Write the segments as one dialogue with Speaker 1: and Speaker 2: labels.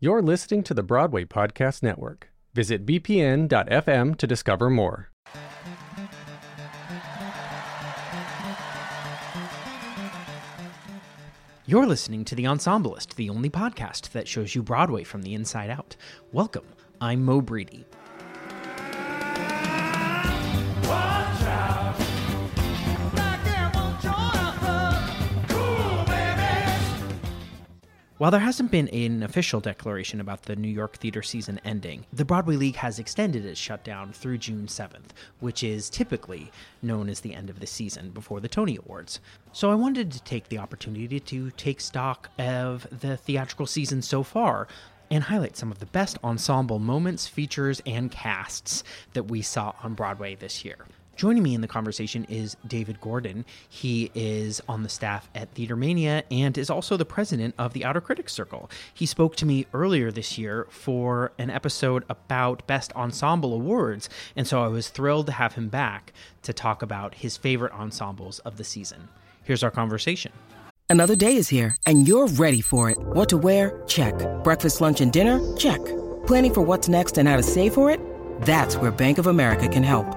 Speaker 1: You're listening to the Broadway Podcast Network. Visit bpn.fm to discover more.
Speaker 2: You're listening to The Ensemblist, the only podcast that shows you Broadway from the inside out. Welcome. I'm Mo Brady. While there hasn't been an official declaration about the New York theater season ending, the Broadway League has extended its shutdown through June 7th, which is typically known as the end of the season before the Tony Awards. So I wanted to take the opportunity to take stock of the theatrical season so far and highlight some of the best ensemble moments, features, and casts that we saw on Broadway this year. Joining me in the conversation is David Gordon. He is on the staff at Theater Mania and is also the president of the Outer Critics Circle. He spoke to me earlier this year for an episode about Best Ensemble Awards, and so I was thrilled to have him back to talk about his favorite ensembles of the season. Here's our conversation.
Speaker 3: Another day is here, and you're ready for it. What to wear? Check. Breakfast, lunch, and dinner? Check. Planning for what's next and how to save for it? That's where Bank of America can help.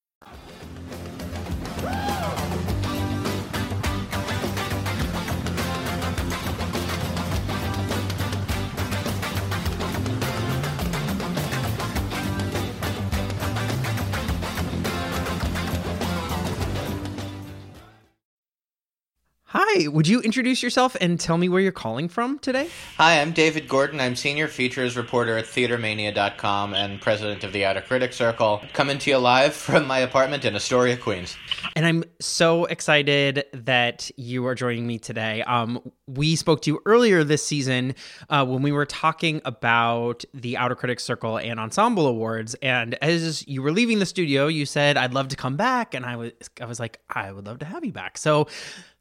Speaker 2: Hi, would you introduce yourself and tell me where you're calling from today?
Speaker 4: Hi, I'm David Gordon. I'm senior features reporter at theatermania.com and president of the Outer Critics Circle. Coming to you live from my apartment in Astoria, Queens.
Speaker 2: And I'm so excited that you are joining me today. Um, we spoke to you earlier this season uh, when we were talking about the Outer Critics Circle and Ensemble Awards. And as you were leaving the studio, you said, I'd love to come back. And I was, I was like, I would love to have you back. So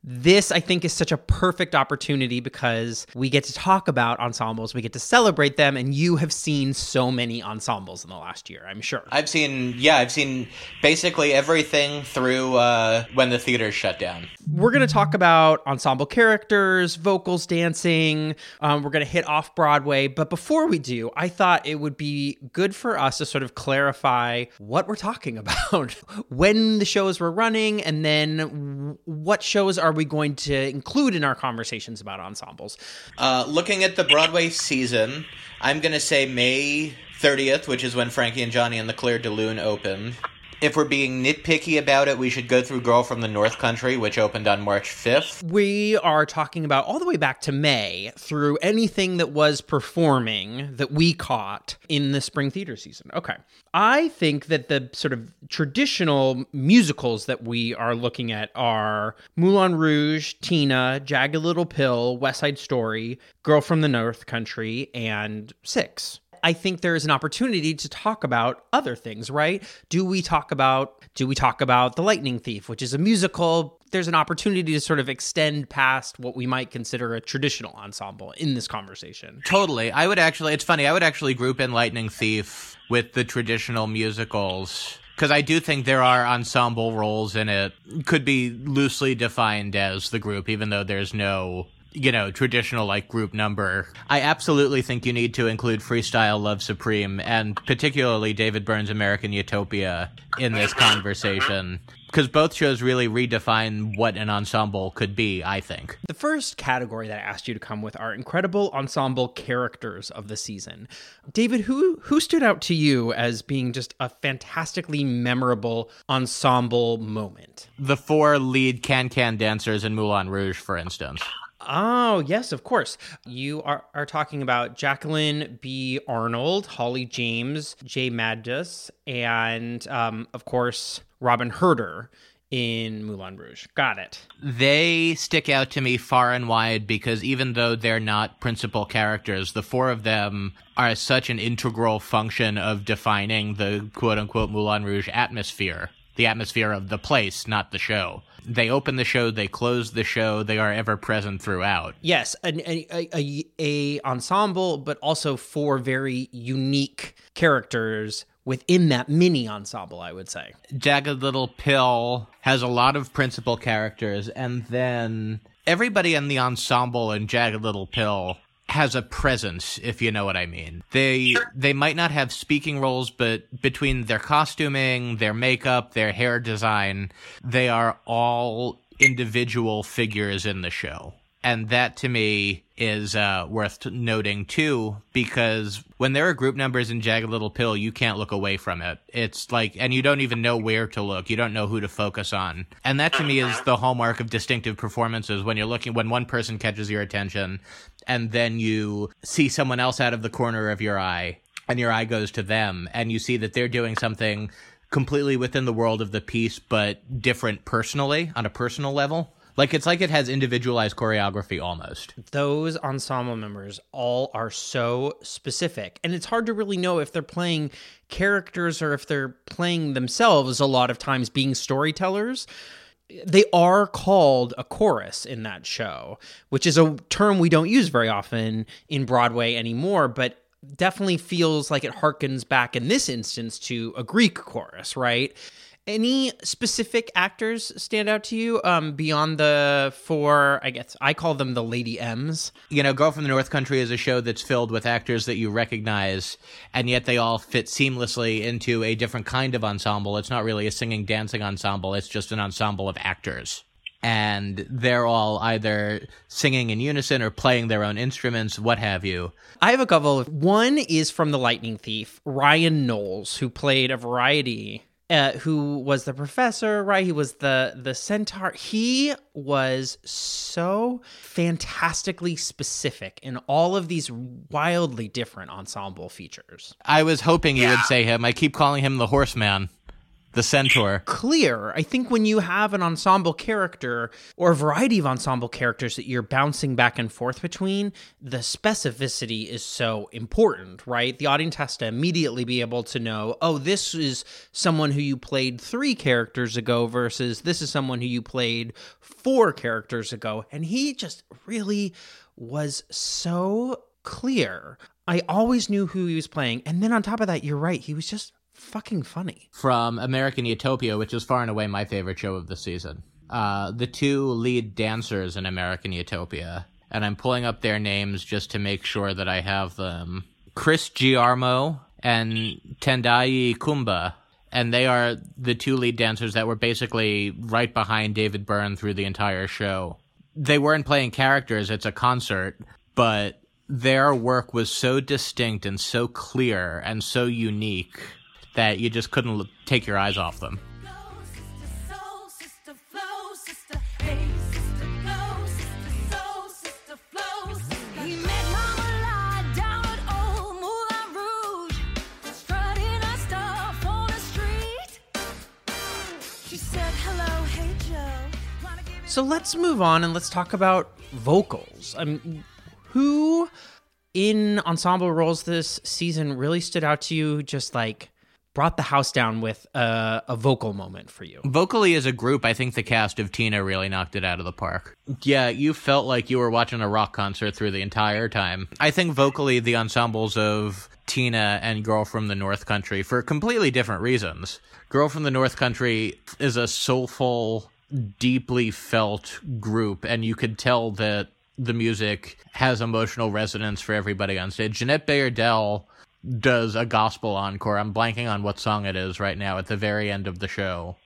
Speaker 2: this I think is such a perfect opportunity because we get to talk about ensembles, we get to celebrate them, and you have seen so many ensembles in the last year, I'm sure.
Speaker 4: I've seen, yeah, I've seen basically everything through uh, when the theaters shut down.
Speaker 2: We're going to talk about ensemble characters, vocals, dancing. Um, we're going to hit off Broadway. But before we do, I thought it would be good for us to sort of clarify what we're talking about, when the shows were running, and then what shows are we going to include in our conversations about ensembles?
Speaker 4: Uh, looking at the Broadway season, I'm going to say May 30th, which is when Frankie and Johnny and the Clair de Lune open. If we're being nitpicky about it, we should go through Girl from the North Country, which opened on March 5th.
Speaker 2: We are talking about all the way back to May through anything that was performing that we caught in the spring theater season. Okay. I think that the sort of traditional musicals that we are looking at are Moulin Rouge, Tina, Jagged Little Pill, West Side Story, Girl from the North Country, and Six. I think there is an opportunity to talk about other things, right? Do we talk about do we talk about The Lightning Thief, which is a musical? There's an opportunity to sort of extend past what we might consider a traditional ensemble in this conversation.
Speaker 4: Totally. I would actually it's funny, I would actually group in Lightning Thief with the traditional musicals because I do think there are ensemble roles in it. Could be loosely defined as the group, even though there's no you know, traditional like group number. I absolutely think you need to include Freestyle Love Supreme and particularly David Byrne's American Utopia in this conversation because both shows really redefine what an ensemble could be, I think.
Speaker 2: The first category that I asked you to come with are incredible ensemble characters of the season. David, who who stood out to you as being just a fantastically memorable ensemble moment?
Speaker 4: The four lead can-can dancers in Moulin Rouge, for instance.
Speaker 2: Oh, yes, of course. You are, are talking about Jacqueline B. Arnold, Holly James, Jeigh Madjus, and um, of course, Robyn Hurder in Moulin Rouge. Got it.
Speaker 4: They stick out to me far and wide because even though they're not principal characters, the four of them are such an integral function of defining the quote unquote Moulin Rouge atmosphere. The atmosphere of the place, not the show. They open the show, they close the show, they are ever present throughout.
Speaker 2: Yes, an, a, a, a ensemble, but also four very unique characters within that mini ensemble, I would say.
Speaker 4: Jagged Little Pill has a lot of principal characters, and then everybody in the ensemble in Jagged Little Pill has a presence, if you know what I mean. They they might not have speaking roles, but between their costuming, their makeup, their hair design, they are all individual figures in the show and that to me is uh, worth noting too because when there are group numbers in jagged little pill you can't look away from it. It's like and you don't even know where to look. You don't know who to focus on. And that to me is the hallmark of distinctive performances. When you're looking when one person catches your attention and then you see someone else out of the corner of your eye and your eye goes to them and you see that they're doing something completely within the world of the piece but different personally on a personal level like it's like it has individualized choreography almost.
Speaker 2: Those ensemble members all are so specific. And it's hard to really know if they're playing characters or if they're playing themselves a lot of times being storytellers. They are called a chorus in that show, which is a term we don't use very often in Broadway anymore, but definitely feels like it harkens back in this instance to a Greek chorus, right? Any specific actors stand out to you um, beyond the four? I guess I call them the Lady M's.
Speaker 4: You know, Girl from the North Country is a show that's filled with actors that you recognize, and yet they all fit seamlessly into a different kind of ensemble. It's not really a singing, dancing ensemble, it's just an ensemble of actors and they're all either singing in unison or playing their own instruments, what have you.
Speaker 2: I have a couple. One is from The Lightning Thief, Ryan Knowles, who played a variety uh, who was the professor, right? He was the the centaur. He was so fantastically specific in all of these wildly different ensemble features.
Speaker 4: I was hoping you yeah. would say him. I keep calling him the horseman the centaur.
Speaker 2: Clear. I think when you have an ensemble character or a variety of ensemble characters that you're bouncing back and forth between, the specificity is so important, right? The audience has to immediately be able to know, oh, this is someone who you played three characters ago versus this is someone who you played four characters ago. And he just really was so clear. I always knew who he was playing. And then on top of that, you're right. He was just fucking funny.
Speaker 4: From American Utopia, which is far and away my favorite show of the season. Uh, the two lead dancers in American Utopia, and I'm pulling up their names just to make sure that I have them. Chris Giarmo and Tendayi Kuumba. And they are the two lead dancers that were basically right behind David Byrne through the entire show. They weren't playing characters, it's a concert, but their work was so distinct and so clear and so unique that you just couldn't take your eyes off them.
Speaker 2: So let's move on and let's talk about vocals. I mean, who in ensemble roles this season really stood out to you? Just like brought the house down with a, a, vocal moment for you.
Speaker 4: Vocally, as a group, I think the cast of Tina really knocked it out of the park. Yeah, you felt like you were watching a rock concert through the entire time. I think vocally, the ensembles of Tina and Girl from the North Country, for completely different reasons. Girl from the North Country is a soulful, deeply felt group, and you could tell that the music has emotional resonance for everybody on stage. Jeanette Bayardelle does a gospel encore. I'm blanking on what song it is right now at the very end of the show.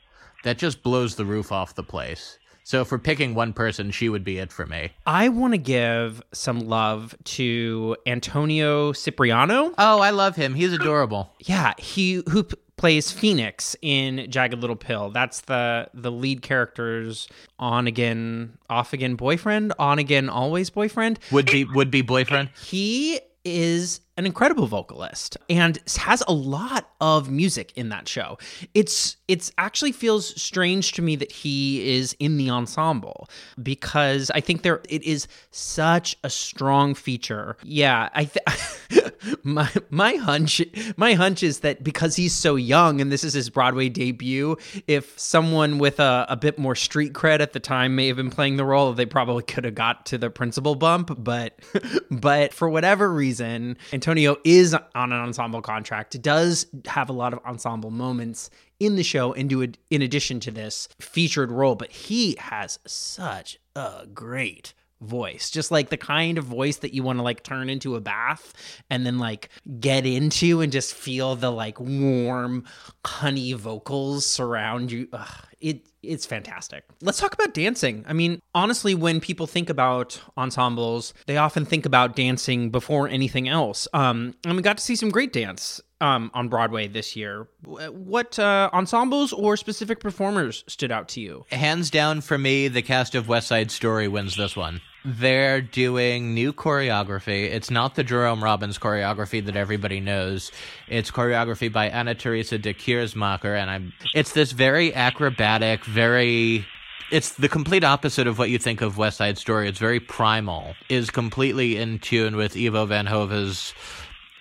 Speaker 4: That just blows the roof off the place. So for picking one person, she would be it for me.
Speaker 2: I want to give some love to Antonio Cipriano.
Speaker 4: Oh, I love him. He's adorable.
Speaker 2: Yeah, he who p- plays Phoenix in Jagged Little Pill. That's the the lead character's on again, off again boyfriend, on again always boyfriend.
Speaker 4: Would be would be boyfriend.
Speaker 2: He is an incredible vocalist and has a lot of music in that show. It's it's actually feels strange to me that he is in the ensemble because I think there it is such a strong feature. Yeah, I th- my my hunch my hunch is that because he's so young and this is his Broadway debut, if someone with a, a bit more street cred at the time may have been playing the role, they probably could have got to the principal bump, but but for whatever reason, Antonio is on an ensemble contract, does have a lot of ensemble moments in the show, and do it in addition to this featured role, but he has such a great voice just like the kind of voice that you want to like turn into a bath and then like get into and just feel the like warm honey vocals surround you Ugh, it it's fantastic. Let's talk about dancing. I mean, honestly, when people think about ensembles, they often think about dancing before anything else. Um, and we got to see some great dance um, on Broadway this year. What uh, ensembles or specific performers stood out to you?
Speaker 4: Hands down for me, the cast of West Side Story wins this one. They're doing new choreography. It's not the Jerome Robbins choreography that everybody knows. It's choreography by Anna Teresa de Keersmaeker, and I'm. It's this very acrobatic, very it's the complete opposite of what you think of West Side Story. It's very primal, is completely in tune with Ivo Van Hove's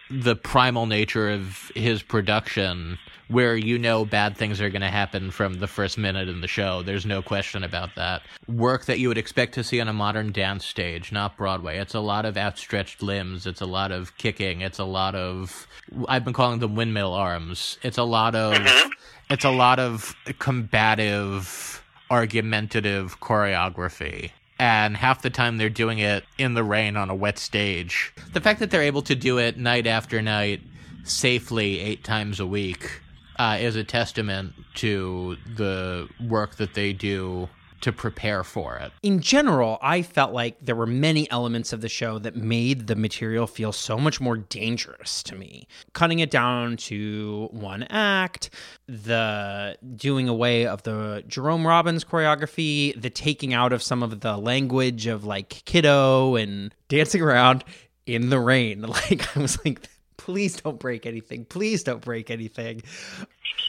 Speaker 4: the primal nature of his production where you know bad things are going to happen from the first minute in the show. There's no question about that. Work that you would expect to see on a modern dance stage, not Broadway. It's a lot of outstretched limbs. It's a lot of kicking. It's a lot of I've been calling them windmill arms. It's a lot of mm-hmm. it's a lot of combative argumentative choreography and half the time they're doing it in the rain on a wet stage. The fact that they're able to do it night after night safely eight times a week uh, is a testament to the work that they do to prepare for it.
Speaker 2: In general, I felt like there were many elements of the show that made the material feel so much more dangerous to me. Cutting it down to one act, the doing away of the Jerome Robbins choreography, the taking out of some of the language of like kiddo and dancing around in the rain. Like I was like please don't break anything. Please don't break anything.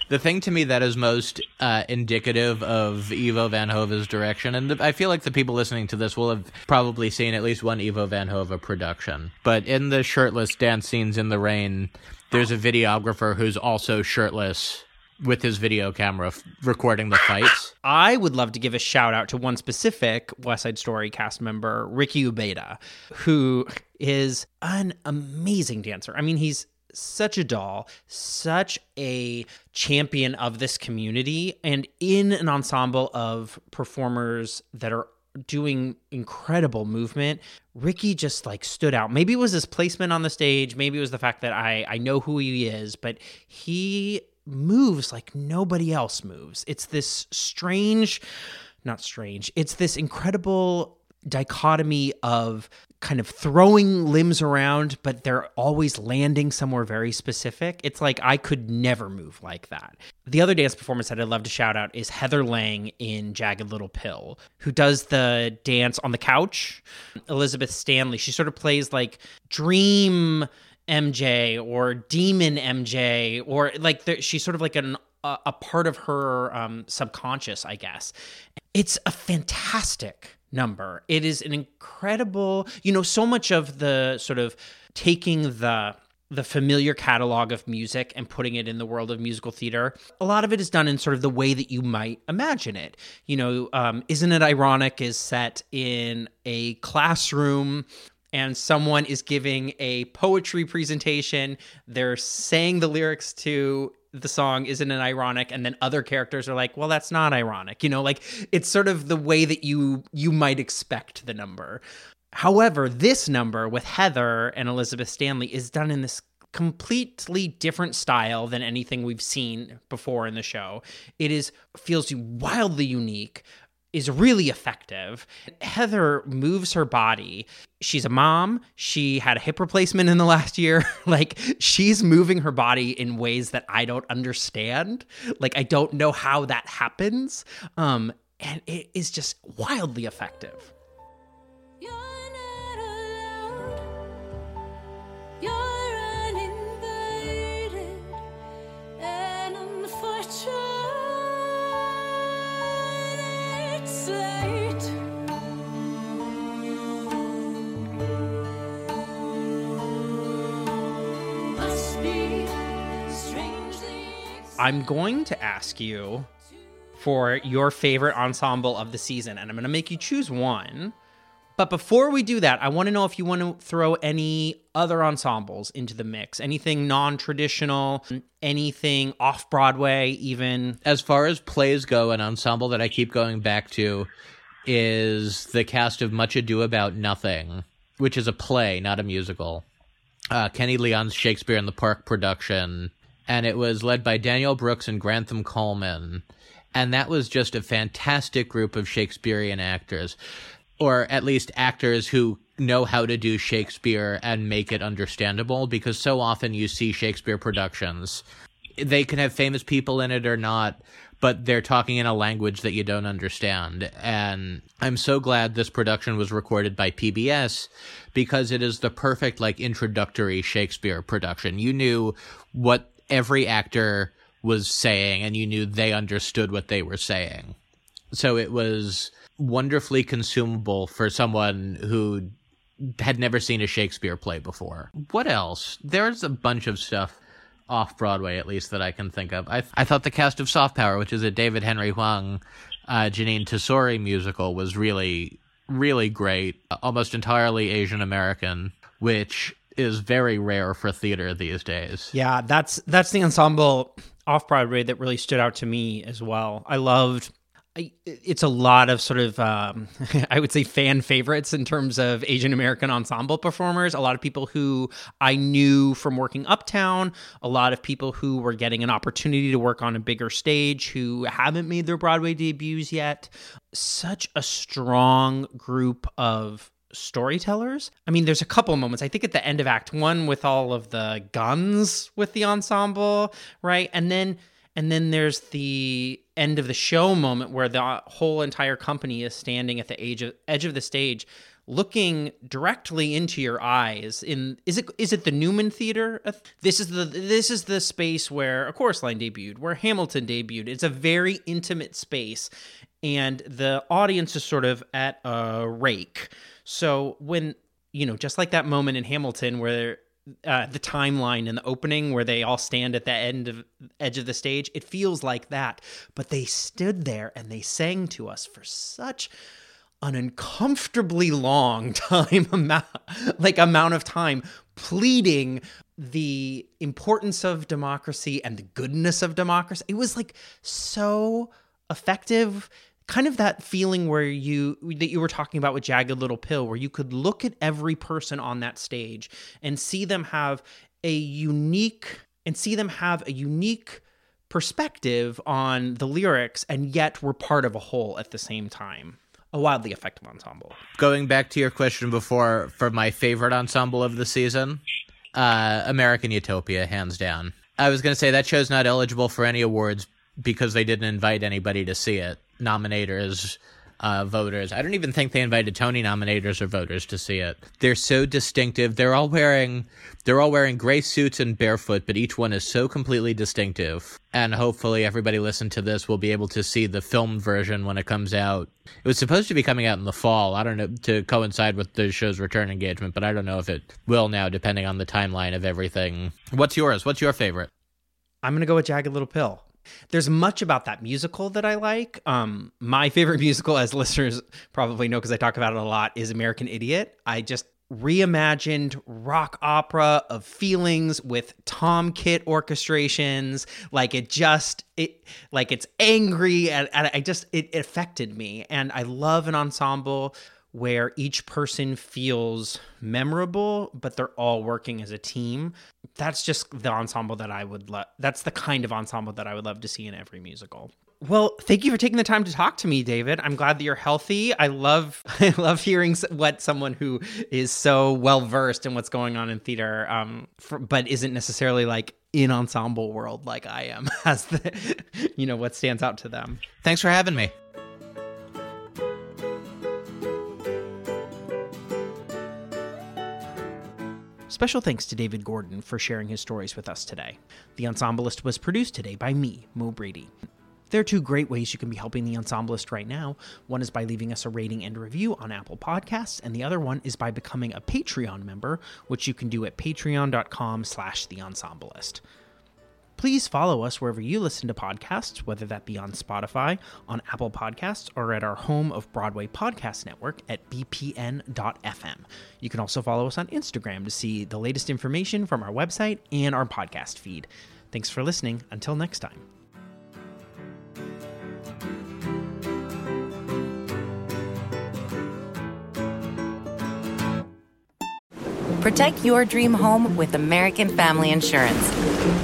Speaker 4: The thing to me that is most uh, indicative of Ivo Van Hove's direction, and the, I feel like the people listening to this will have probably seen at least one Ivo Van Hove production. But in the shirtless dance scenes in the rain, there's a videographer who's also shirtless with his video camera f- recording the fights.
Speaker 2: I would love to give a shout out to one specific West Side Story cast member, Ricky Ubeda, who is an amazing dancer. I mean, he's such a doll, such a champion of this community, and in an ensemble of performers that are doing incredible movement. Ricky just like stood out. Maybe it was his placement on the stage, maybe it was the fact that I I know who he is, but he moves like nobody else moves. It's this strange, not strange, it's this incredible dichotomy of kind of throwing limbs around, but they're always landing somewhere very specific. It's like I could never move like that. The other dance performance that I'd love to shout out is Heather Lang in Jagged Little Pill, who does the dance on the couch. Elizabeth Stanley, she sort of plays like dream MJ or demon MJ or like the, she's sort of like an a, a part of her um, subconscious, I guess. It's a fantastic number. It is an incredible, you know, so much of the sort of taking the the familiar catalog of music and putting it in the world of musical theater. A lot of it is done in sort of the way that you might imagine it. You know, um, Isn't It Ironic is set in a classroom and someone is giving a poetry presentation. They're saying the lyrics to the song isn't an ironic and then other characters are like well that's not ironic you know like it's sort of the way that you you might expect the number However, this number with Heather and Elizabeth Stanley is done in this completely different style than anything we've seen before in the show. It is feels wildly unique, is really effective. Heather moves her body. She's a mom. She had a hip replacement in the last year. like she's moving her body in ways that I don't understand. Like I don't know how that happens. Um and it is just wildly effective. I'm going to ask you for your favorite ensemble of the season, and I'm going to make you choose one. But before we do that, I want to know if you want to throw any other ensembles into the mix, anything non traditional, anything off Broadway, even.
Speaker 4: As far as plays go, an ensemble that I keep going back to is the cast of Much Ado About Nothing, which is a play, not a musical. Uh, Kenny Leon's Shakespeare in the Park production, and it was led by Danielle Brooks and Grantham Coleman. And that was just a fantastic group of Shakespearean actors, or at least actors who know how to do Shakespeare and make it understandable, because so often you see Shakespeare productions. They can have famous people in it or not, but they're talking in a language that you don't understand. And I'm so glad this production was recorded by PBS because it is the perfect, like, introductory Shakespeare production. You knew what every actor was saying, and you knew they understood what they were saying. So it was wonderfully consumable for someone who had never seen a Shakespeare play before. What else? There's a bunch of stuff off Broadway, at least that I can think of. I I thought the cast of Soft Power, which is a David Henry Hwang, uh, Jeanine Tesori musical, was really really great. Almost entirely Asian American, which is very rare for theater these days.
Speaker 2: Yeah, that's that's the ensemble off Broadway that really stood out to me as well. I loved. I, it's a lot of sort of, um, I would say, fan favorites in terms of Asian American ensemble performers. A lot of people who I knew from working uptown. A lot of people who were getting an opportunity to work on a bigger stage who haven't made their Broadway debuts yet. Such a strong group of storytellers. I mean, there's a couple moments. I think at the end of Act One with all of the guns with the ensemble, right? And then and then there's the end of the show moment where the whole entire company is standing at the edge of, edge of the stage looking directly into your eyes in is it is it the Newman Theater this is the this is the space where a chorus line debuted where Hamilton debuted it's a very intimate space and the audience is sort of at a rake so when you know, just like that moment in Hamilton where uh, the timeline in the opening where they all stand at the end of edge of the stage, it feels like that. But they stood there and they sang to us for such an uncomfortably long time amount, like amount of time, pleading the importance of democracy and the goodness of democracy. It was like so effective kind of that feeling where you that you were talking about with jagged little pill where you could look at every person on that stage and see them have a unique and see them have a unique perspective on the lyrics and yet we're part of a whole at the same time a wildly effective ensemble
Speaker 4: Going back to your question before, for my favorite ensemble of the season, uh, American Utopia, hands down. I was going to say that show's not eligible for any awards because they didn't invite anybody to see it. Nominators, uh, voters. I don't even think they invited Tony nominators or voters to see it. They're so distinctive. They're all wearing they're all wearing gray suits and barefoot, but each one is so completely distinctive. And hopefully everybody listening to this will be able to see the film version when it comes out. It was supposed to be coming out in the fall. I don't know to coincide with the show's return engagement, but I don't know if it will now depending on the timeline of everything. What's yours? What's your favorite?
Speaker 2: I'm gonna go with Jagged Little Pill. There's much about that musical that I like. Um, my favorite musical, as listeners probably know because I talk about it a lot, is American Idiot. I just reimagined rock opera of feelings with Tom Kitt orchestrations like it just it like it's angry and, and i just it, it affected me and i love an ensemble where each person feels memorable, but they're all working as a team. That's just the ensemble that I would love. That's the kind of ensemble that I would love to see in every musical. Well, thank you for taking the time to talk to me, David. I'm glad that you're healthy. I love I love hearing what someone who is so well versed in what's going on in theater, um, for, but isn't necessarily like in ensemble world like I am, as the you know what stands out to them.
Speaker 4: Thanks for having me.
Speaker 2: Special thanks to David Gordon for sharing his stories with us today. The Ensemblist was produced today by me, Mo Brady. There are two great ways you can be helping the Ensemblist right now. One is by leaving us a rating and review on Apple Podcasts, and the other one is by becoming a Patreon member, which you can do at patreon.com slash the ensemblist. Please follow us wherever you listen to podcasts, whether that be on Spotify, on Apple Podcasts, or at our home of Broadway Podcast Network at bpn.fm. You can also follow us on Instagram to see the latest information from our website and our podcast feed. Thanks for listening. Until next time.
Speaker 5: Protect your dream home with American Family Insurance.